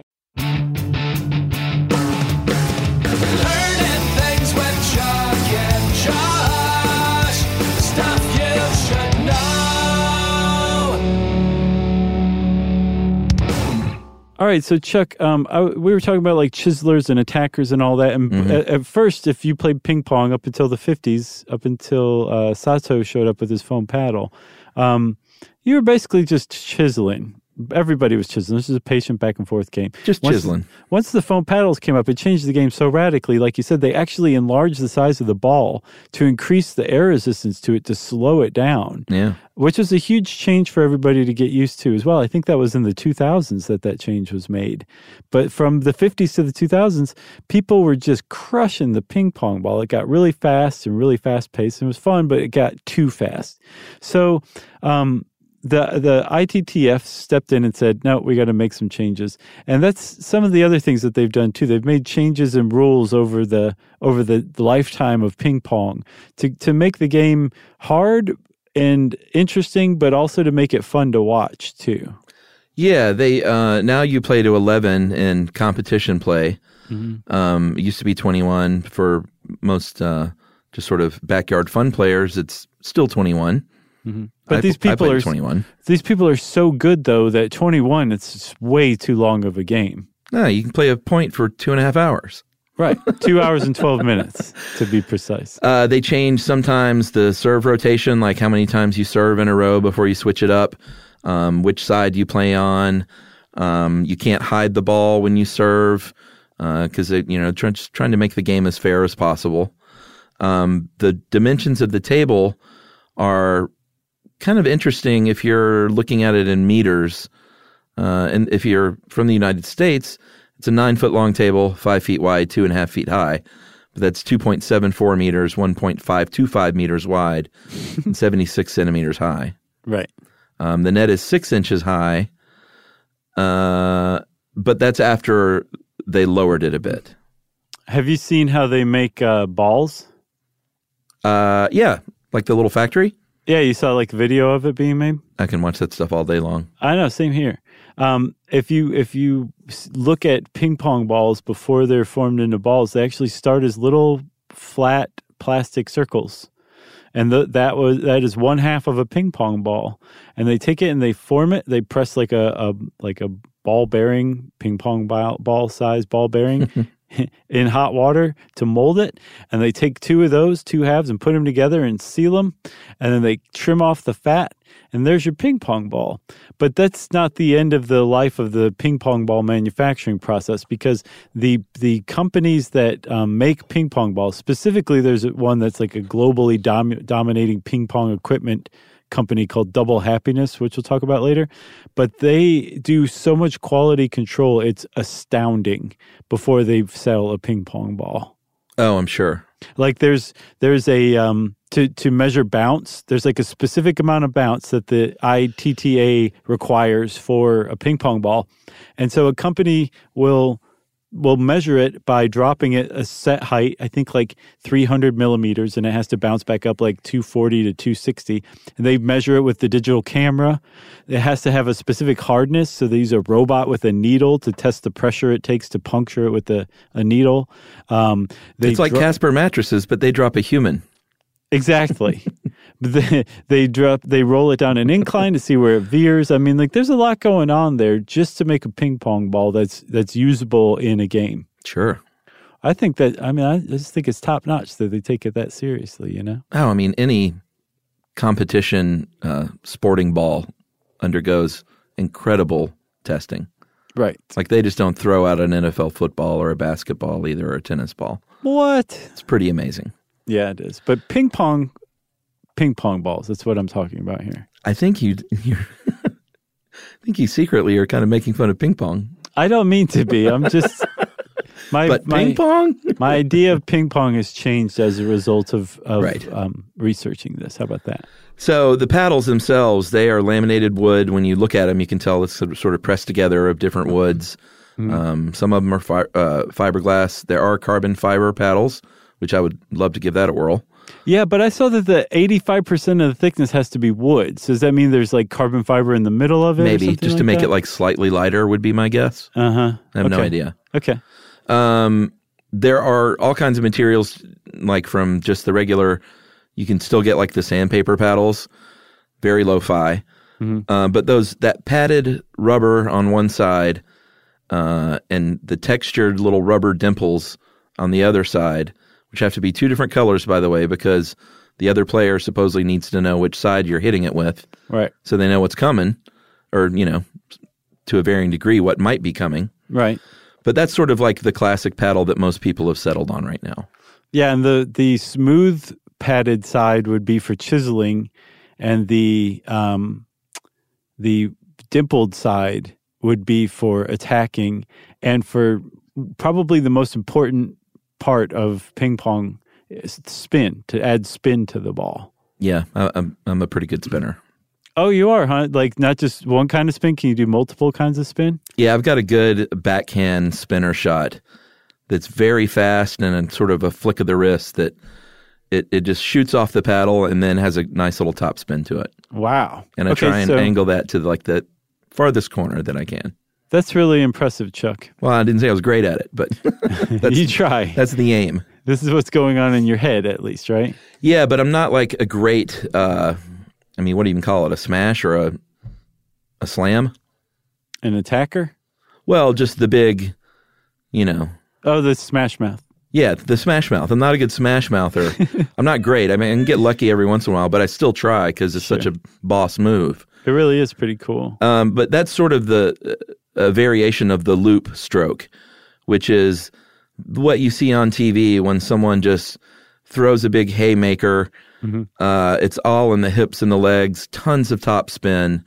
Learning things with Chuck and Josh. Stuff you should know. All right, so Chuck, um, I, we were talking about like chiselers and attackers and all that. And at, at first, if you played ping pong up until the 50s, up until uh, Sato showed up with his foam paddle, um, you were basically just chiseling. Everybody was chiseling. This is a patient back and forth game. Just Once- chiseling. Once the foam paddles came up, it changed the game so radically. Like you said, they actually enlarged the size of the ball to increase the air resistance to it to slow it down Yeah. which was a huge change for everybody to get used to as well. I think that was in the 2000s that that change was made. But from the 50s to the 2000s, people were just crushing the ping pong ball. It got really fast and really fast paced and it was fun, but it got too fast. So, um, the the ITTF stepped in and said, "No, we got to make some changes." And that's some of the other things that they've done too. They've made changes in rules over the over the lifetime of ping pong to to make the game hard and interesting, but also to make it fun to watch too. Yeah, they uh, now you play to eleven in competition play. Um, it used to be twenty one for most uh, just sort of backyard fun players. It's still twenty one. But I- these people are twenty one. These people are so good though that 21 it's way too long of a game. No, you can play a point for two and a half hours. Right. 2 hours and 12 minutes to be precise. Uh, they change sometimes the serve rotation, like how many times you serve in a row before you switch it up, um, which side you play on. Um, you can't hide the ball when you serve because you know trying to make the game as fair as possible. Um, the dimensions of the table are kind of interesting if you're looking at it in meters. Uh, and if you're from the United States, It's a nine foot long table, five feet wide, two and a half feet high. But that's 2.74 meters, 1.525 meters wide, and 76 centimeters high. Right. Um, the net is six inches high, uh, but that's after they lowered it a bit. Have you seen how they make uh, balls? Uh, yeah, like the little factory. Yeah, you saw like video of it being made. I can watch that stuff all day long. I know, same here. Um, if you if you look at ping pong balls before they're formed into balls, they actually start as little flat plastic circles, and that was that is one half of a ping pong ball. And they take it and they form it. They press like a, a like a ball bearing ping pong ball, ball size ball bearing. in hot water to mold it and they take two of those two halves and put them together and seal them and then they trim off the fat and there's your ping pong ball. But that's not the end of the life of the ping pong ball manufacturing process because the the companies that um, make ping pong balls specifically there's one that's like a globally dom- dominating ping pong equipment company called Double Happiness, which we'll talk about later. But they do so much quality control, it's astounding before they sell a ping pong ball. Oh, I'm sure. Like there's there's a um to to measure bounce, there's like a specific amount of bounce that the ITTA requires for a ping pong ball. And so a company will will measure it by dropping it a set height, I think like 300 millimeters, and it has to bounce back up like 240 to 260. And they measure it with the digital camera. It has to have a specific hardness. So they use a robot with a needle to test the pressure it takes to puncture it with a, a needle. Um, they it's like dro- Casper mattresses, but they drop a human. Exactly. They, they drop they roll it down an incline to see where it veers. I mean, like there's a lot going on there just to make a ping pong ball that's that's usable in a game. Sure. I think that I mean I just think it's top notch that they take it that seriously, you know? Oh, I mean, any competition uh, sporting ball undergoes incredible testing. Right. Like they just don't throw out an NFL football or a basketball either or a tennis ball. What? It's pretty amazing. Yeah, it is. But ping pong ping pong balls, that's what I'm talking about here. I think you I think you secretly are kind of making fun of ping pong. I don't mean to be. I'm just my But my, ping pong? my idea of ping pong has changed as a result of, of Right. um, researching this. How about that? So the paddles themselves, they are laminated wood. When you look at them, you can tell it's sort of- pressed together of different woods. Um, some of them are fi- uh, fiberglass. There are carbon fiber paddles, which I would love to give that a whirl. Yeah, but I saw that the 85% of the thickness has to be wood. So does that mean there's like carbon fiber in the middle of it? Maybe just to make that? it like slightly lighter would be my guess. Uh huh. I have no idea. Okay. Um, there are all kinds of materials, like from just the regular. You can still get like the sandpaper paddles, very low-fi. Uh, but those that padded rubber on one side, uh, and the textured little rubber dimples on the other side, which have to be two different colors, by the way, because the other player supposedly needs to know which side you're hitting it with, Right. so they know what's coming, or you know, to a varying degree, what might be coming. Right. But that's sort of like the classic paddle that most people have settled on right now. Yeah, and the the smooth padded side would be for chiseling, and the um, the dimpled side would be for attacking, and for probably the most important part of ping pong is spin to add spin to the ball. Yeah, I, I'm I'm a pretty good spinner. Oh, you are, huh? Like not just one kind of spin. Can you do multiple kinds of spin? Yeah, I've got a good backhand spinner shot that's very fast and a sort of a flick of the wrist that it, it just shoots off the paddle and then has a nice little top spin to it. Wow. And I Okay, try and so angle that to like the farthest corner that I can. That's really impressive, Chuck. Well, I didn't say I was great at it, but that's, you try. that's the aim. This is what's going on in your head, at least, right? Yeah, but I'm not like a great. Uh, I mean, what do you even call it? A smash or a a slam? An attacker? Well, just the big, you know. Oh, the smash mouth. Yeah, the smash mouth. I'm not a good smash mouther. I'm not great. I mean, I can get lucky every once in a while, but I still try because it's such a boss move. It really is pretty cool. Um, but that's sort of the a variation of the loop stroke, which is what you see on TV when someone just throws a big haymaker. Uh, it's all in the hips and the legs, tons of top spin,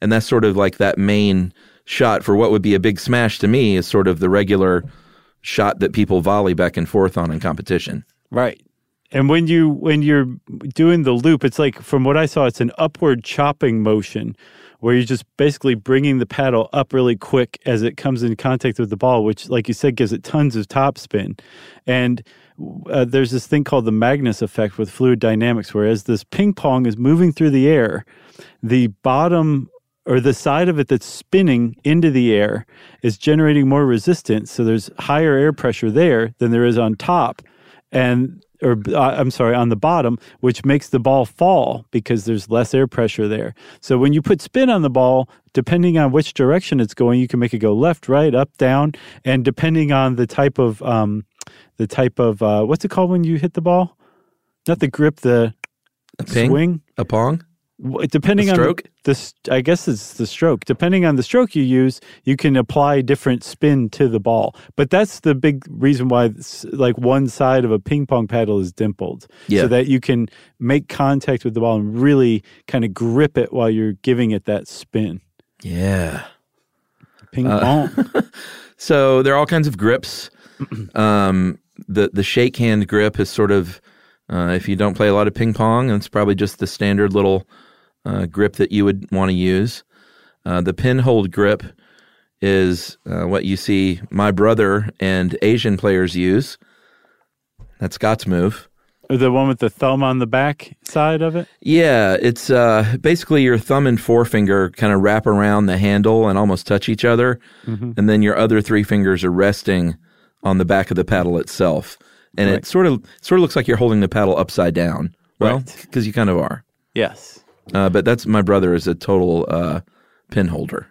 and that's sort of like that main shot for what would be a big smash to me is sort of the regular shot that people volley back and forth on in competition. Right. And when you when you're doing the loop, it's like from what I saw, it's an upward chopping motion where you're just basically bringing the paddle up really quick as it comes in contact with the ball, which, like you said, gives it tons of topspin. And uh, there's this thing called the Magnus effect with fluid dynamics, where as this ping pong is moving through the air, the bottom or the side of it that's spinning into the air is generating more resistance. So there's higher air pressure there than there is on top. And or uh, I'm sorry, on the bottom, which makes the ball fall because there's less air pressure there. So when you put spin on the ball, depending on which direction it's going, you can make it go left, right, up, down, and depending on the type of um, the type of uh, what's it called when you hit the ball? Not the grip, the A swing. A pong? Depending on stroke? the, s- I guess it's the stroke. Depending on the stroke you use, you can apply different spin to the ball. But that's the big reason why, like one side of a ping pong paddle is dimpled, Yeah. so that you can make contact with the ball and really kind of grip it while you're giving it that spin. Yeah. Ping Uh, pong. So there are all kinds of grips. um, the the shake hand grip is sort of uh, if you don't play a lot of ping pong, it's probably just the standard little uh, grip that you would want to use. Uh, the pin hold grip is uh, what you see my brother and Asian players use. That's Scott's move. the one with the thumb on the back side of it. Yeah, it's uh, basically your thumb and forefinger kind of wrap around the handle and almost touch each other, and then your other three fingers are resting on the back of the paddle itself, and Right. it sort of sort of looks like you're holding the paddle upside down. Well, Right. because you kind of are. Yes, Uh, but that's my brother is a total uh, pin holder.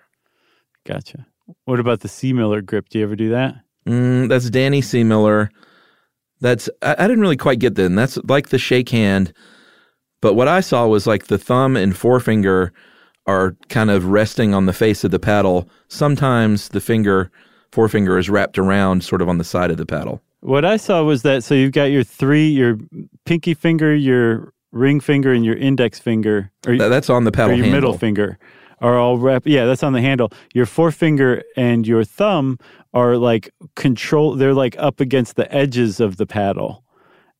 gotcha. What about the Seemiller grip? Do you ever do that? Mm, that's Danny Seemiller. That's I, I didn't really quite get that. And that's like the shake hand, but what I saw was like the thumb and forefinger are kind of resting on the face of the paddle. Sometimes the finger forefinger is wrapped around sort of on the side of the paddle. What I saw was that so you've got your three, your pinky finger, your ring finger, and your index finger, or that's on the or paddle your handle. middle finger, are all wrapped. Yeah, that's on the handle. Your forefinger and your thumb are like control. They're like up against the edges of the paddle,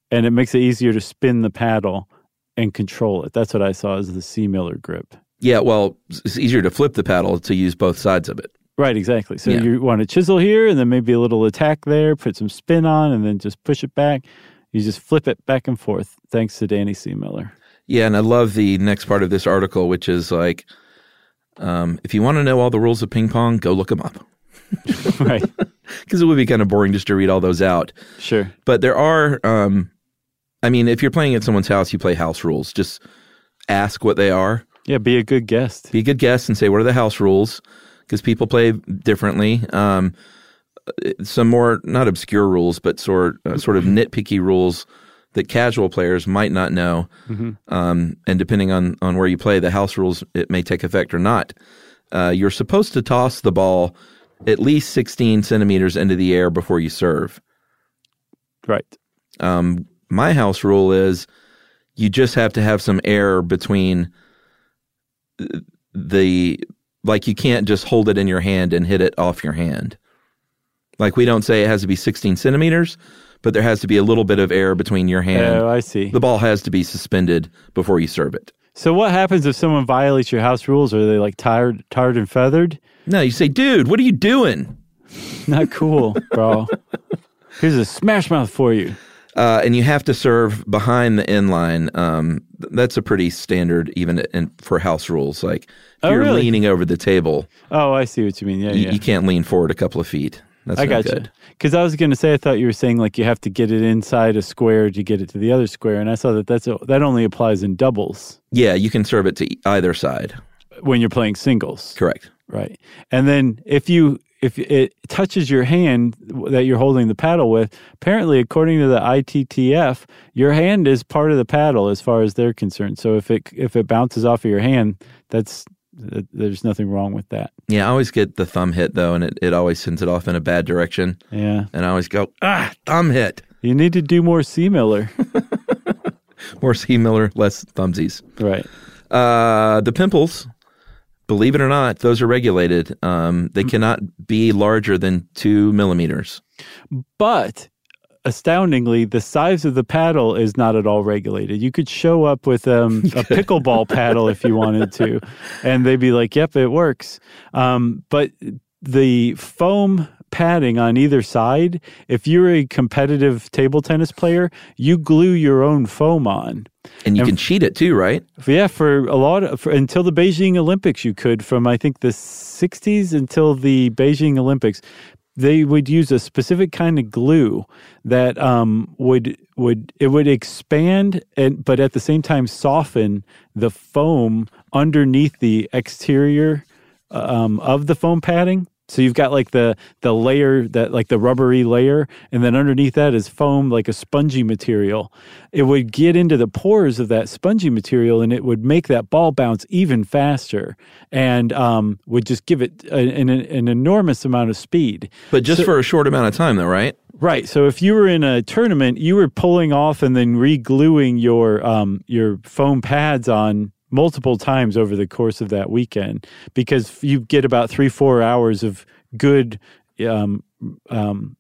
and it makes it easier to spin the paddle and control it. That's what I saw as the Seemiller grip. Yeah, well, it's easier to flip the paddle to use both sides of it. Right, exactly. So Yeah. you want to chisel here and then maybe a little attack there, put some spin on, and then just push it back. You just flip it back and forth, thanks to Danny Seemiller. Yeah, and I love the next part of this article, which is like, um, if you want to know all the rules of ping pong, go look them up. right, Because it would be kind of boring just to read all those out. sure. But there are, um, I mean, if you're playing at someone's house, you play house rules. Just ask what they are. Yeah, be a good guest. Be a good guest and say, what are the house rules? Because people play differently. Um, some more, not obscure rules, but sort, uh, sort of nitpicky rules that casual players might not know. Um, and depending on, on where you play, the house rules, it may take effect or not. Uh, you're supposed to toss the ball at least 16 centimeters into the air before you serve. Right. Um, my house rule is you just have to have some air between the like you can't just hold it in your hand and hit it off your hand. Like we don't say it has to be 16 centimeters, but there has to be a little bit of air between your hand. Oh, I see. the ball has to be suspended before you serve it. So what happens if someone violates your house rules? Are they like tired, tarred and feathered? No, you say, dude, what are you doing? Not cool, bro. Here's a smash mouth for you. Uh, and you have to serve behind the in line. Um, that's a pretty standard, even in, for house rules. Like if Oh, you're really? leaning over the table, Oh, I see what you mean. Yeah, you, yeah. you can't lean forward a couple of feet. That's I got you. Because I was going to say, I thought you were saying like you have to get it inside a square to get it to the other square, and I saw that that's a, that only applies in doubles Yeah, you can serve it to either side. when you're playing singles, Correct. right? And then if you if it touches your hand that you're holding the paddle with, apparently according to the ITTF, your hand is part of the paddle as far as they're concerned. So if it if it bounces off of your hand, that's th- there's nothing wrong with that. Yeah, I always get the thumb hit though, and it, it always sends it off in a bad direction. Yeah, And I always go, ah, thumb hit. you need to do more Seemiller, More Seemiller, less thumbsies. right? Uh, the pimples, believe it or not, those are regulated. Um, they cannot be larger than two millimeters. But astoundingly, the size of the paddle is not at all regulated. You could show up with um, a pickleball paddle if you wanted to, and they'd be like, "Yep, it works." Um, but the foam padding on either side, if you're a competitive table tennis player, you glue your own foam on. And you And- can cheat it too, right? Yeah, for a lot of, for, until the Beijing Olympics, you could from I think the '60s until the Beijing Olympics, they would use a specific kind of glue that um, would would it would expand and but at the same time soften the foam underneath the exterior um, of the foam padding. So you've got like the the layer that like the rubbery layer, and then underneath that is foam, like a spongy material. It would get into the pores of that spongy material, and it would make that ball bounce even faster, and um, would just give it a, an, an enormous amount of speed. But just for a short amount of time, though, right? Right. So if you were in a tournament, you were pulling off and then re-gluing your um, your foam pads on multiple times over the course of that weekend because you get about three four hours of good. Um, um,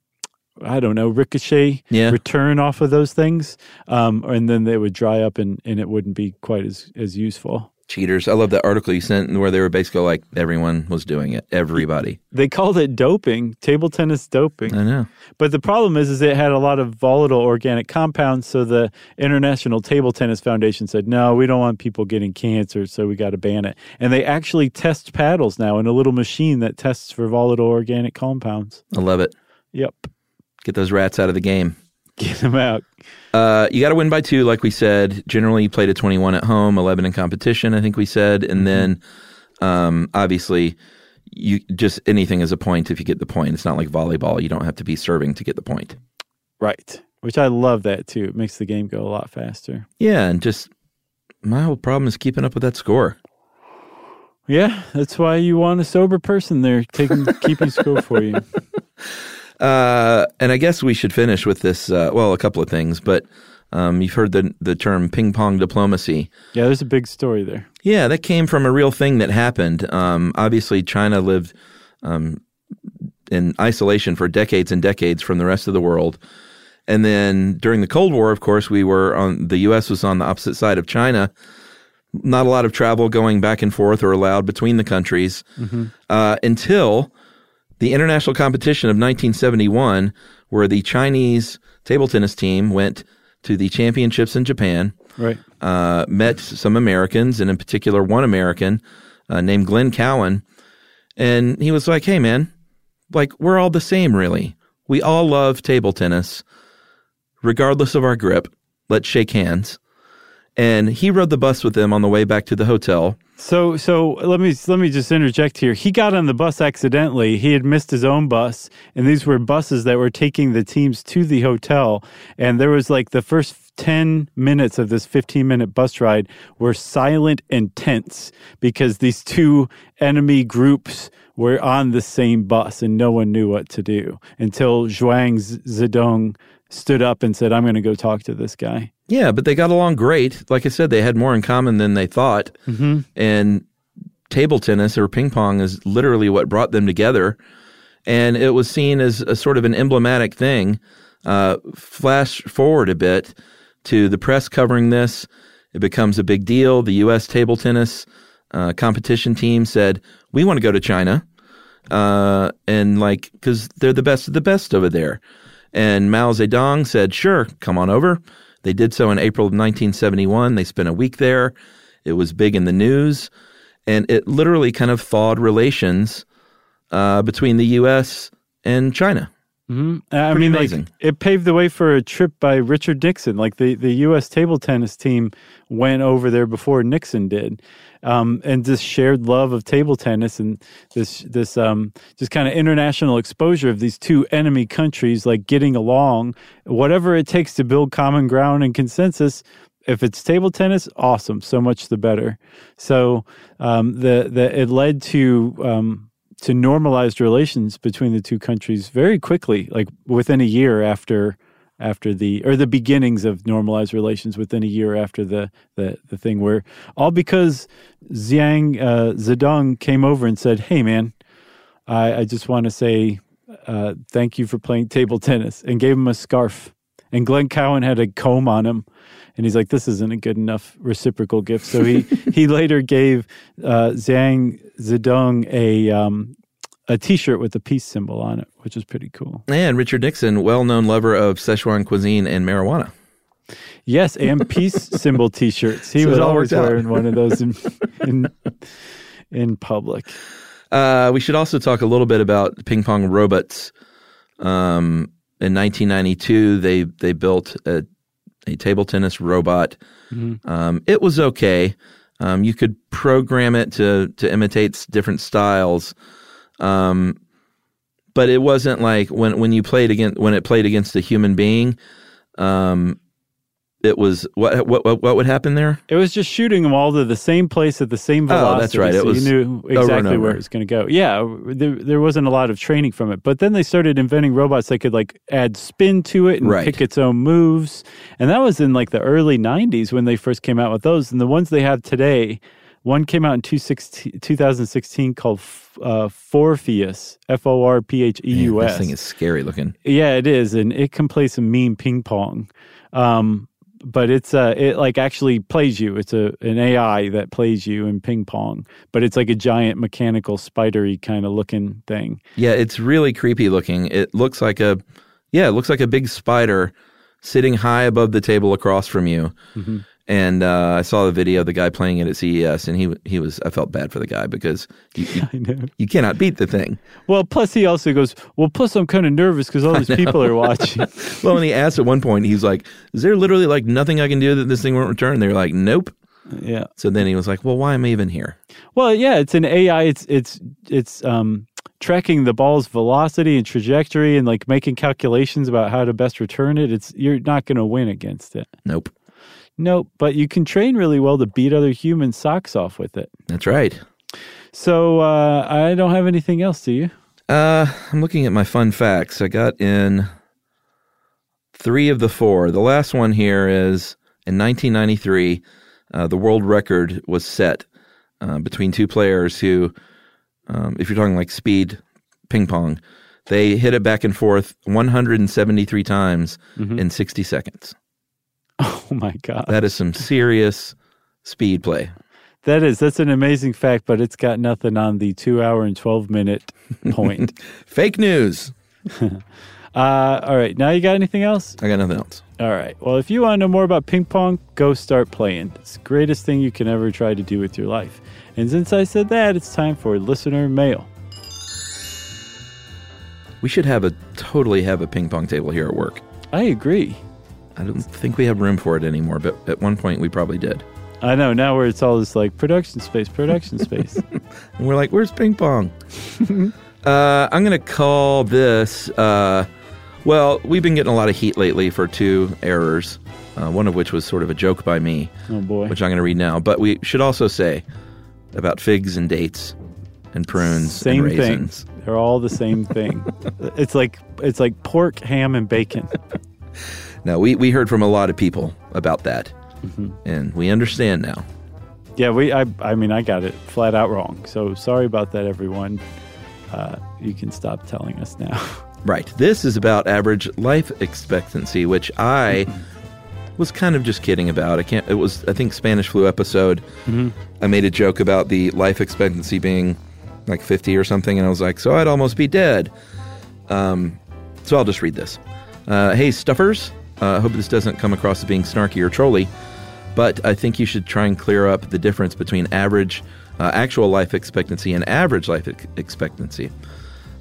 I don't know ricochet Yeah. return off of those things, um, and then they would dry up and, and it wouldn't be quite as as useful. Cheaters. I love that article you sent where they were basically like everyone was doing it. Everybody. They called it doping, table tennis doping. I know. But the problem is, is it had a lot of volatile organic compounds. So the International Table Tennis Foundation said, no, we don't want people getting cancer, so we got to ban it. And they actually test paddles now in a little machine that tests for volatile organic compounds. I love it. Yep, Get those rats out of the game. Get them out. Uh, you got to win by two, like we said. Generally, you played a 21 at home, 11 in competition, I think we said. And then, um, obviously, you just anything is a point if you get the point. It's not like volleyball. You don't have to be serving to get the point. Right. Which I love that too. It makes the game go a lot faster. Yeah, and just my whole problem is keeping up with that score. Yeah, that's why you want a sober person there taking keeping score for you. Uh, and I guess we should finish with this. Uh, well, a couple of things, but um, you've heard the the term ping pong diplomacy. Yeah, there's a big story there. Yeah, that came from a real thing that happened. Um, obviously, China lived um, in isolation for decades and decades from the rest of the world. And then during the Cold War, of course, we were on the U.S. was on the opposite side of China. Not a lot of travel going back and forth or allowed between the countries uh, until the international competition of 1971, where the Chinese table tennis team went to the championships in Japan Right. uh, met some Americans, and in particular one American uh, named Glenn Cowan. And he was like, hey, man, like, we're all the same, really. We all love table tennis, regardless of our grip. Let's shake hands. And he rode the bus with them on the way back to the hotel. So so let me let me just interject here. He got on the bus accidentally. He had missed his own bus, and these were buses that were taking the teams to the hotel. And there was like the first 10 minutes of this 15 minute bus ride were silent and tense because these two enemy groups were on the same bus and no one knew what to do until Zhuang Zedong stood up and said, I'm going to go talk to this guy. Yeah, but they got along great. Like I said, they had more in common than they thought. Mm-hmm. And table tennis or ping pong is literally what brought them together. And it was seen as a sort of an emblematic thing. Uh, flash forward a bit to the press covering this. It becomes a big deal. The U.S. table tennis uh, competition team said, We want to go to China. Uh, and like, because they're the best of the best over there. And Mao Zedong said, Sure, come on over. They did so in April of 1971. They spent a week there. It was big in the news. And it literally kind of thawed relations uh, between the U.S. and China. Mm-hmm. I Pretty mean, like, it paved the way for a trip by Richard Nixon. Like the, the U.S. table tennis team went over there before Nixon did, um, and this shared love of table tennis and this this um, just kind of international exposure of these two enemy countries, like getting along, whatever it takes to build common ground and consensus. If it's table tennis, awesome, so much the better. So um, the the it led to um, to normalized relations between the two countries very quickly, like within a year after after the or the beginnings of normalized relations within a year after the the, the thing where all because Zhuang uh, Zedong came over and said, "Hey, man, I, I just want to say uh, thank you for playing table tennis," and gave him a scarf. And Glenn Cowan had a comb on him, and he's like, "This isn't a good enough reciprocal gift." So he he later gave uh, Zhuang Zedong a um, a T-shirt with a peace symbol on it, which is pretty cool. And Richard Nixon, well-known lover of Szechuan cuisine and marijuana. Yes, and peace symbol T-shirts. He So was always wearing one of those in in, in public. Uh, we should also talk a little bit about ping pong robots. Um, in 1992, they they built a, a table tennis robot. Um, it was okay. Um, you could program it to to imitate different styles, um, but it wasn't like when when you played against when it played against a human being. Um, it was what what what, what would happen there? It was just shooting them all to the same place at the same velocity. Oh, that's right. It so was you knew exactly where it was going to go. Yeah, there, there wasn't a lot of training from it. But then they started inventing robots that could like add spin to it and Right. pick its own moves. And that was in like the early 90s when they first came out with those. And the ones they have today, one came out in 2016 2016 called uh, Forpheus, F O R P H E U This thing is scary looking. Yeah, it is, and it can play some mean ping pong. Um, but it's uh, it like actually plays you. It's a an AI that plays you in ping pong, but it's like a giant mechanical spidery kind of looking thing. Yeah, it's really creepy looking. It looks like a yeah, it looks like a big spider sitting high above the table across from you. Mm-hmm. And uh, I saw the video of the guy playing it at CES, and he he was. I felt bad for the guy because you you, you cannot beat the thing. Well, plus he also goes, well, plus I'm kind of nervous because all these people are watching. Well, and he asked at one point, he's like, "Is there literally like nothing I can do that this thing won't return?" They're like, "Nope." yeah. So then he was like, "Well, why am I even here?" Well, yeah, it's an AI. It's it's it's um tracking the ball's velocity and trajectory and like making calculations about how to best return it. It's you're not going to win against it. Nope. Nope, but you can train really well to beat other human socks off with it. That's right. So uh, I don't have anything else, do you? Uh, I'm looking at my fun facts. I got in three of the four. The last one here is in 1993, uh, the world record was set uh, between two players who, um, if you're talking like speed ping pong, they hit it back and forth 173 times in 60 seconds. Oh my god, That is some serious speed play. that is that's an amazing fact, but it's got nothing on the two hour and twelve minute point. Fake news. uh, all right, now you got anything else? I got nothing else. All right. Well, if you want to know more about ping pong, go start playing. It's the greatest thing you can ever try to do with your life. And since I said that, it's time for listener mail. We should have a totally have a ping pong table here at work. I agree. I don't think we have room for it anymore, but at one point we probably did. I know now where it's all this like production space, production space. And we're like, where's ping pong? uh, I'm going to call this. Uh, well, we've been getting a lot of heat lately for two errors, uh, one of which was sort of a joke by me, Oh boy. which I'm going to read now. But we should also say about figs and dates and prunes Same and thing. raisins. They're all the same thing. it's like it's like pork, ham, and bacon. Now, we, we heard from a lot of people about that, Mm-hmm. and we understand now. Yeah, we. I. I mean, I got it flat out wrong. So sorry about that, everyone. Uh, you can stop telling us now. Right. This is about average life expectancy, which I was kind of just kidding about. I can't. It was I think Spanish flu episode. I made a joke about the life expectancy being like fifty or something, and I was like, so I'd almost be dead. Um, so I'll just read this. Uh, hey, stuffers. I uh, hope this doesn't come across as being snarky or trolly, but I think you should try and clear up the difference between average, uh, actual life expectancy and average life ex- expectancy.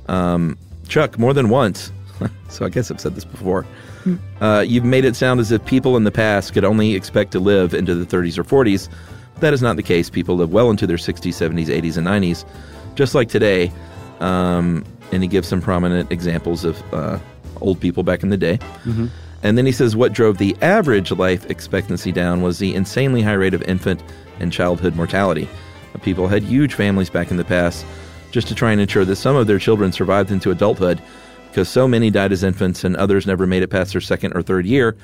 Um, Chuck, more than once, so I guess I've said this before, uh, you've made it sound as if people in the past could only expect to live into the 30s or 40s. That is not the case. People live well into their 60s, 70s, 80s, and 90s, just like today. Um, and he gives some prominent examples of uh, old people back in the day. And then he says what drove the average life expectancy down was the insanely high rate of infant and childhood mortality. People had huge families back in the past just to try and ensure that some of their children survived into adulthood. because so many died as infants and others never made it past their second or third year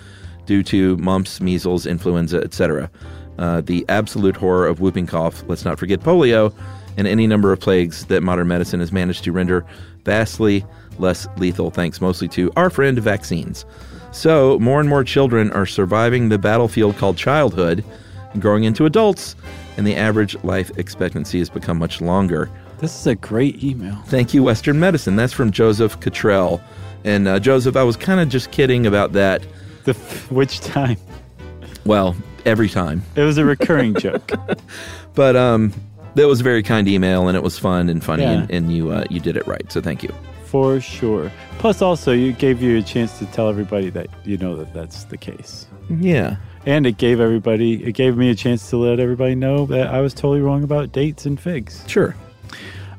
due to mumps, measles, influenza, etc. Uh, the absolute horror of whooping cough, let's not forget polio, and any number of plagues that modern medicine has managed to render vastly less lethal, thanks mostly to our friend vaccines. So, more and more children are surviving the battlefield called childhood, and growing into adults, and the average life expectancy has become much longer. This is a great email. Thank you, Western Medicine. That's from Joseph Cottrell. And uh, Joseph, I was kind of just kidding about that. The which time? Well, every time. It was a recurring joke. But um, that was a very kind email, and it was fun and funny, Yeah. and, and you uh, you did it right. So thank you. For sure. Plus, also, you gave you a chance to tell everybody that you know that that's the case. Yeah. And it gave everybody, it gave me a chance to let everybody know that I was totally wrong about dates and figs. Sure.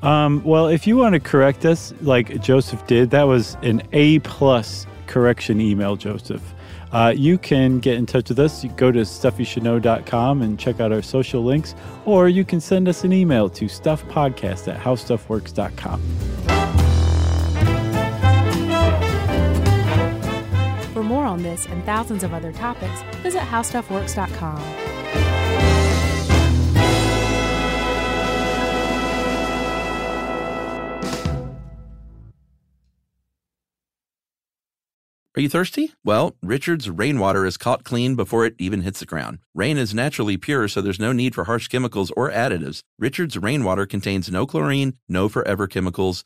Um, well, if you want to correct us like Joseph did, that was an A plus correction email, Joseph. Uh, you can get in touch with us. You go to stuffyoushouldknow.com and check out our social links, or you can send us an email to stuffpodcast at howstuffworks.com. on this and thousands of other topics, visit howstuffworks.com. Are you thirsty? Well, Richard's rainwater is caught clean before it even hits the ground. Rain is naturally pure, so there's no need for harsh chemicals or additives. Richard's rainwater contains no chlorine, no forever chemicals,